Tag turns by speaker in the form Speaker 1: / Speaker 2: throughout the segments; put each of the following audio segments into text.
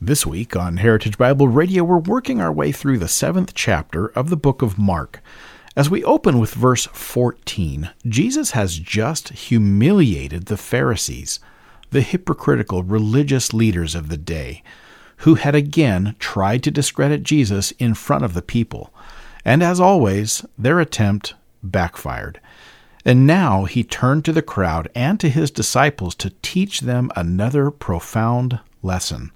Speaker 1: This week on Heritage Bible Radio, we're working our way through the seventh chapter of the book of Mark. As we open with verse 14, Jesus has just humiliated the Pharisees, the hypocritical religious leaders of the day, who had again tried to discredit Jesus in front of the people. And as always, their attempt backfired. And now he turned to the crowd and to his disciples to teach them another profound lesson.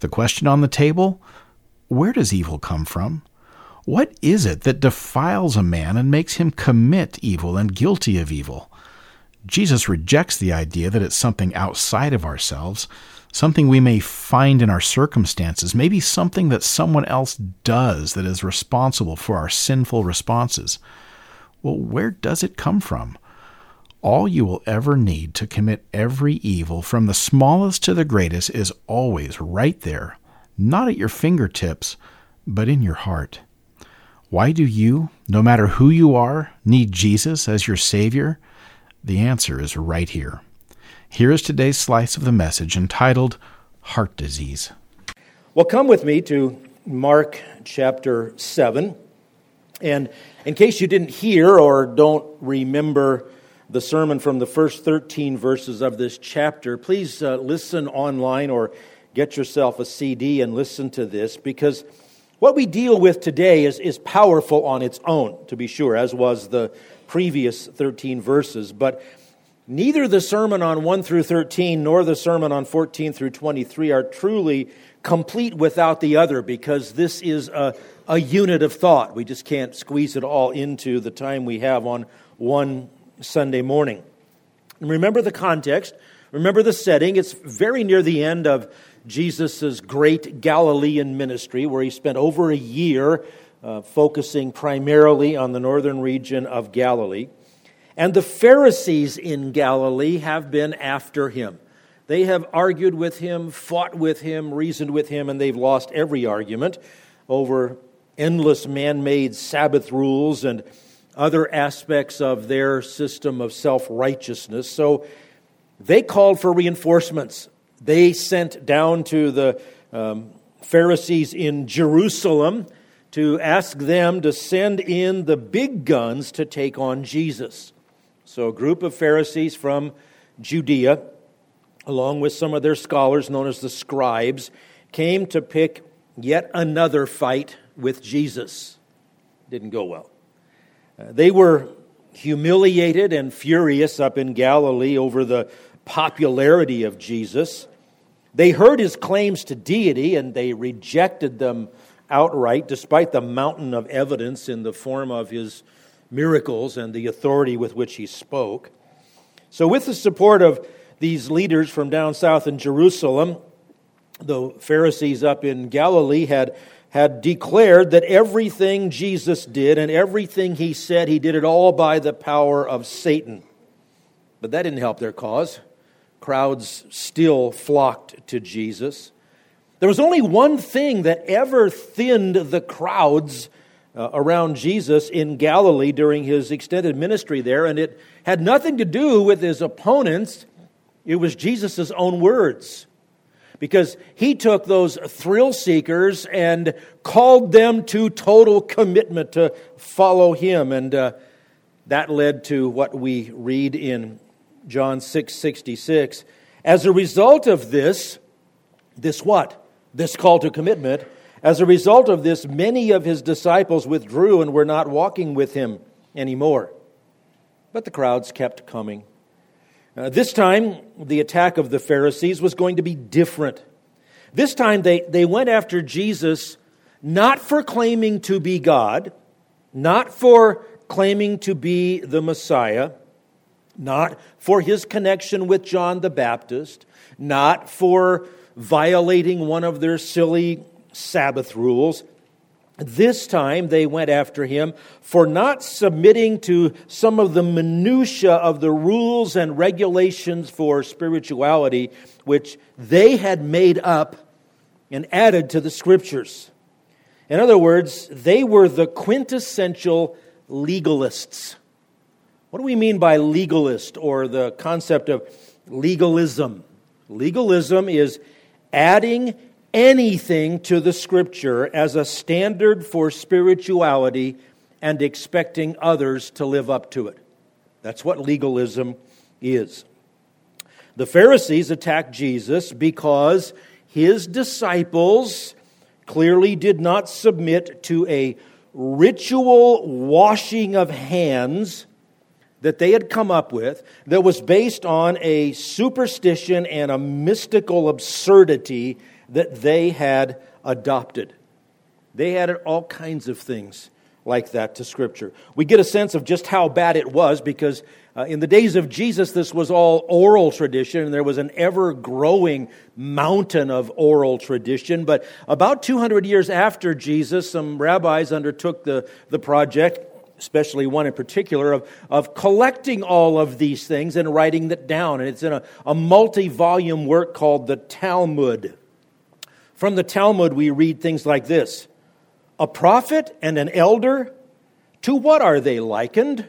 Speaker 1: The question on the table where does evil come from? What is it that defiles a man and makes him commit evil and guilty of evil? Jesus rejects the idea that it's something outside of ourselves, something we may find in our circumstances, maybe something that someone else does that is responsible for our sinful responses. Well, where does it come from? All you will ever need to commit every evil, from the smallest to the greatest, is always right there, not at your fingertips, but in your heart. Why do you, no matter who you are, need Jesus as your Savior? The answer is right here. Here is today's slice of the message entitled Heart Disease.
Speaker 2: Well, come with me to Mark chapter 7. And in case you didn't hear or don't remember the sermon from the first 13 verses of this chapter, please uh, listen online or get yourself a CD and listen to this because what we deal with today is, is powerful on its own, to be sure, as was the previous 13 verses. But neither the sermon on 1 through 13 nor the sermon on 14 through 23 are truly complete without the other because this is a, a unit of thought. We just can't squeeze it all into the time we have on one Sunday morning. And remember the context, remember the setting. It's very near the end of Jesus' great Galilean ministry, where he spent over a year uh, focusing primarily on the northern region of Galilee. And the Pharisees in Galilee have been after him. They have argued with him, fought with him, reasoned with him, and they've lost every argument over endless man made Sabbath rules and other aspects of their system of self righteousness. So they called for reinforcements. They sent down to the um, Pharisees in Jerusalem to ask them to send in the big guns to take on Jesus. So, a group of Pharisees from Judea, along with some of their scholars known as the scribes, came to pick yet another fight with Jesus. Didn't go well. Uh, they were humiliated and furious up in Galilee over the popularity of Jesus. They heard his claims to deity and they rejected them outright, despite the mountain of evidence in the form of his miracles and the authority with which he spoke. So, with the support of these leaders from down south in Jerusalem, the Pharisees up in Galilee had had declared that everything Jesus did and everything he said, he did it all by the power of Satan. But that didn't help their cause. Crowds still flocked to Jesus. There was only one thing that ever thinned the crowds uh, around Jesus in Galilee during his extended ministry there, and it had nothing to do with his opponents. It was Jesus' own words because he took those thrill seekers and called them to total commitment to follow him. And uh, that led to what we read in John 6 66. As a result of this, this what? This call to commitment. As a result of this, many of his disciples withdrew and were not walking with him anymore. But the crowds kept coming. Uh, this time, the attack of the Pharisees was going to be different. This time, they, they went after Jesus not for claiming to be God, not for claiming to be the Messiah, not for his connection with John the Baptist, not for violating one of their silly Sabbath rules. This time they went after him for not submitting to some of the minutiae of the rules and regulations for spirituality, which they had made up and added to the scriptures. In other words, they were the quintessential legalists. What do we mean by legalist or the concept of legalism? Legalism is adding anything to the scripture as a standard for spirituality and expecting others to live up to it. That's what legalism is. The Pharisees attacked Jesus because his disciples clearly did not submit to a ritual washing of hands that they had come up with that was based on a superstition and a mystical absurdity that they had adopted. They added all kinds of things like that to Scripture. We get a sense of just how bad it was because uh, in the days of Jesus, this was all oral tradition, and there was an ever growing mountain of oral tradition. But about 200 years after Jesus, some rabbis undertook the, the project, especially one in particular, of, of collecting all of these things and writing that down. And it's in a, a multi volume work called the Talmud. From the Talmud, we read things like this A prophet and an elder, to what are they likened?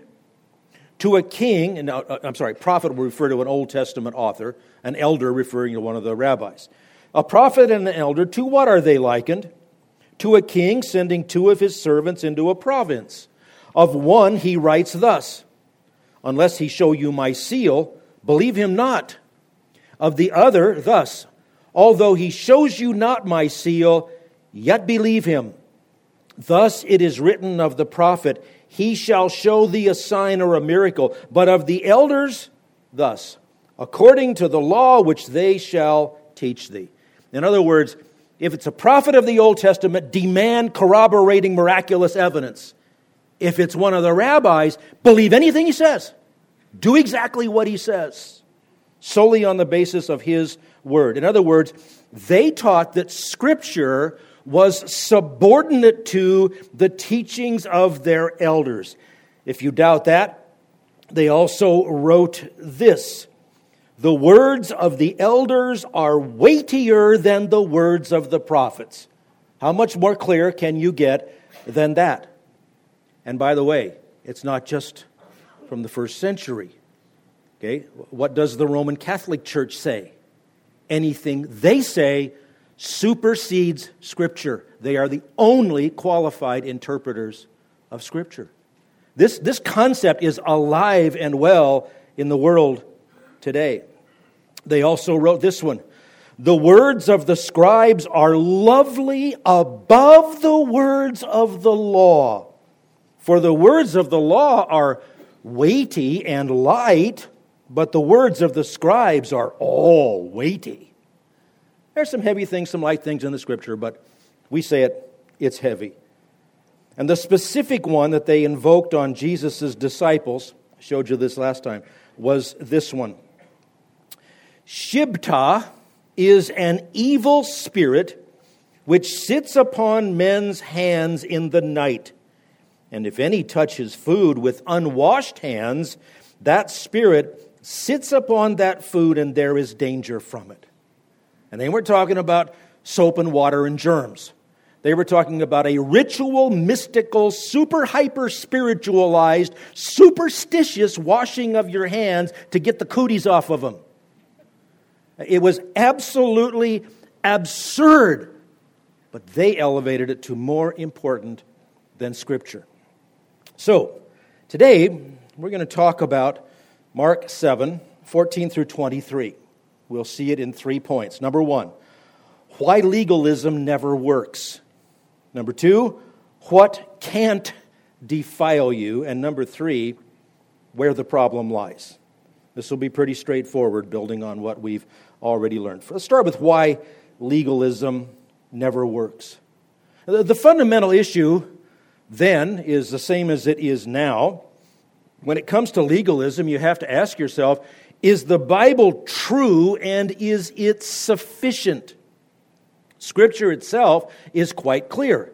Speaker 2: To a king, and uh, I'm sorry, prophet will refer to an Old Testament author, an elder referring to one of the rabbis. A prophet and an elder, to what are they likened? To a king sending two of his servants into a province. Of one he writes thus Unless he show you my seal, believe him not. Of the other, thus Although he shows you not my seal, yet believe him. Thus it is written of the prophet, He shall show thee a sign or a miracle. But of the elders, thus, according to the law which they shall teach thee. In other words, if it's a prophet of the Old Testament, demand corroborating miraculous evidence. If it's one of the rabbis, believe anything he says. Do exactly what he says, solely on the basis of his word. In other words, they taught that Scripture was subordinate to the teachings of their elders. If you doubt that, they also wrote this The words of the elders are weightier than the words of the prophets. How much more clear can you get than that? And by the way, it's not just from the first century. Okay? What does the Roman Catholic Church say? anything they say supersedes Scripture. They are the only qualified interpreters of Scripture. This, this concept is alive and well in the world today. They also wrote this one The words of the scribes are lovely above the words of the law. For the words of the law are weighty and light but the words of the scribes are all weighty. There's some heavy things, some light things in the scripture, but we say it, it's heavy. And the specific one that they invoked on Jesus' disciples, I showed you this last time, was this one. Shibta is an evil spirit which sits upon men's hands in the night. And if any touches food with unwashed hands, that spirit sits upon that food and there is danger from it. And they weren't talking about soap and water and germs. They were talking about a ritual, mystical, super hyper spiritualized, superstitious washing of your hands to get the cooties off of them. It was absolutely absurd, but they elevated it to more important than Scripture. So, today we're going to talk about Mark 7, 14 through 23. We'll see it in three points. Number one, why legalism never works. Number two, what can't defile you. And number three, where the problem lies. This will be pretty straightforward, building on what we've already learned. Let's start with why legalism never works. The fundamental issue then is the same as it is now when it comes to legalism, you have to ask yourself is the Bible true and is it sufficient? Scripture itself is quite clear.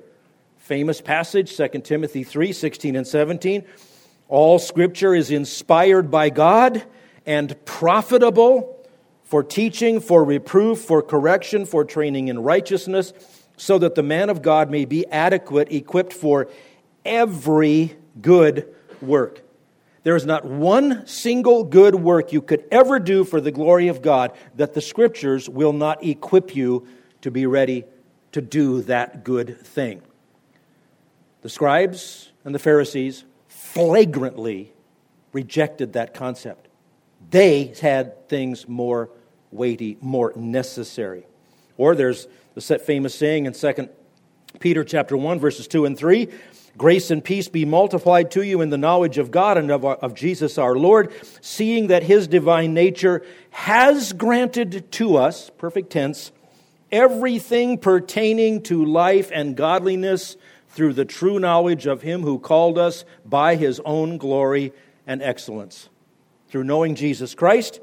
Speaker 2: famous passage, 2 Timothy 3 16 and 17. All scripture is inspired by God and profitable for teaching, for reproof, for correction, for training in righteousness, so that the man of God may be adequate, equipped for every good work. There is not one single good work you could ever do for the glory of God that the scriptures will not equip you to be ready to do that good thing. The scribes and the Pharisees flagrantly rejected that concept. They had things more weighty, more necessary. Or there's the famous saying in 2 Peter chapter 1 verses 2 and 3, grace and peace be multiplied to you in the knowledge of God and of, of Jesus our Lord, seeing that his divine nature has granted to us, perfect tense, everything pertaining to life and godliness through the true knowledge of Him who called us by His own glory and excellence. Through knowing Jesus Christ,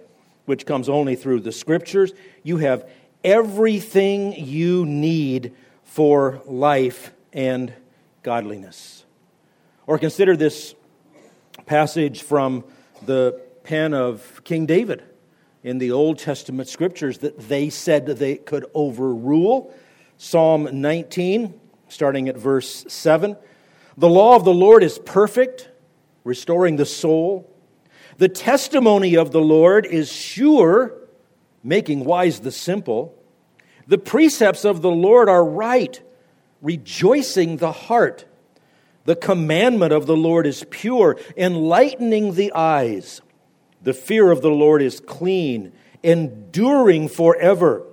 Speaker 2: which comes only through the Scriptures, you have everything you need for life and godliness. Or consider this passage from the pen of King David in the Old Testament Scriptures that they said they could overrule. Psalm 19 starting at verse 7. The law of the Lord is perfect, restoring the soul. The testimony of the Lord is sure, making wise the simple. The precepts of the Lord are right, rejoicing the heart. The commandment of the Lord is pure, enlightening the eyes. The fear of the Lord is clean, enduring forever.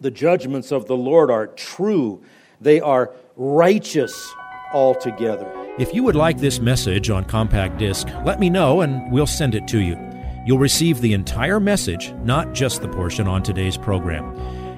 Speaker 2: The judgments of the Lord are true, they are righteous altogether.
Speaker 3: If you would like this message on compact disc, let me know and we'll send it to you. You'll receive the entire message, not just the portion on today's program.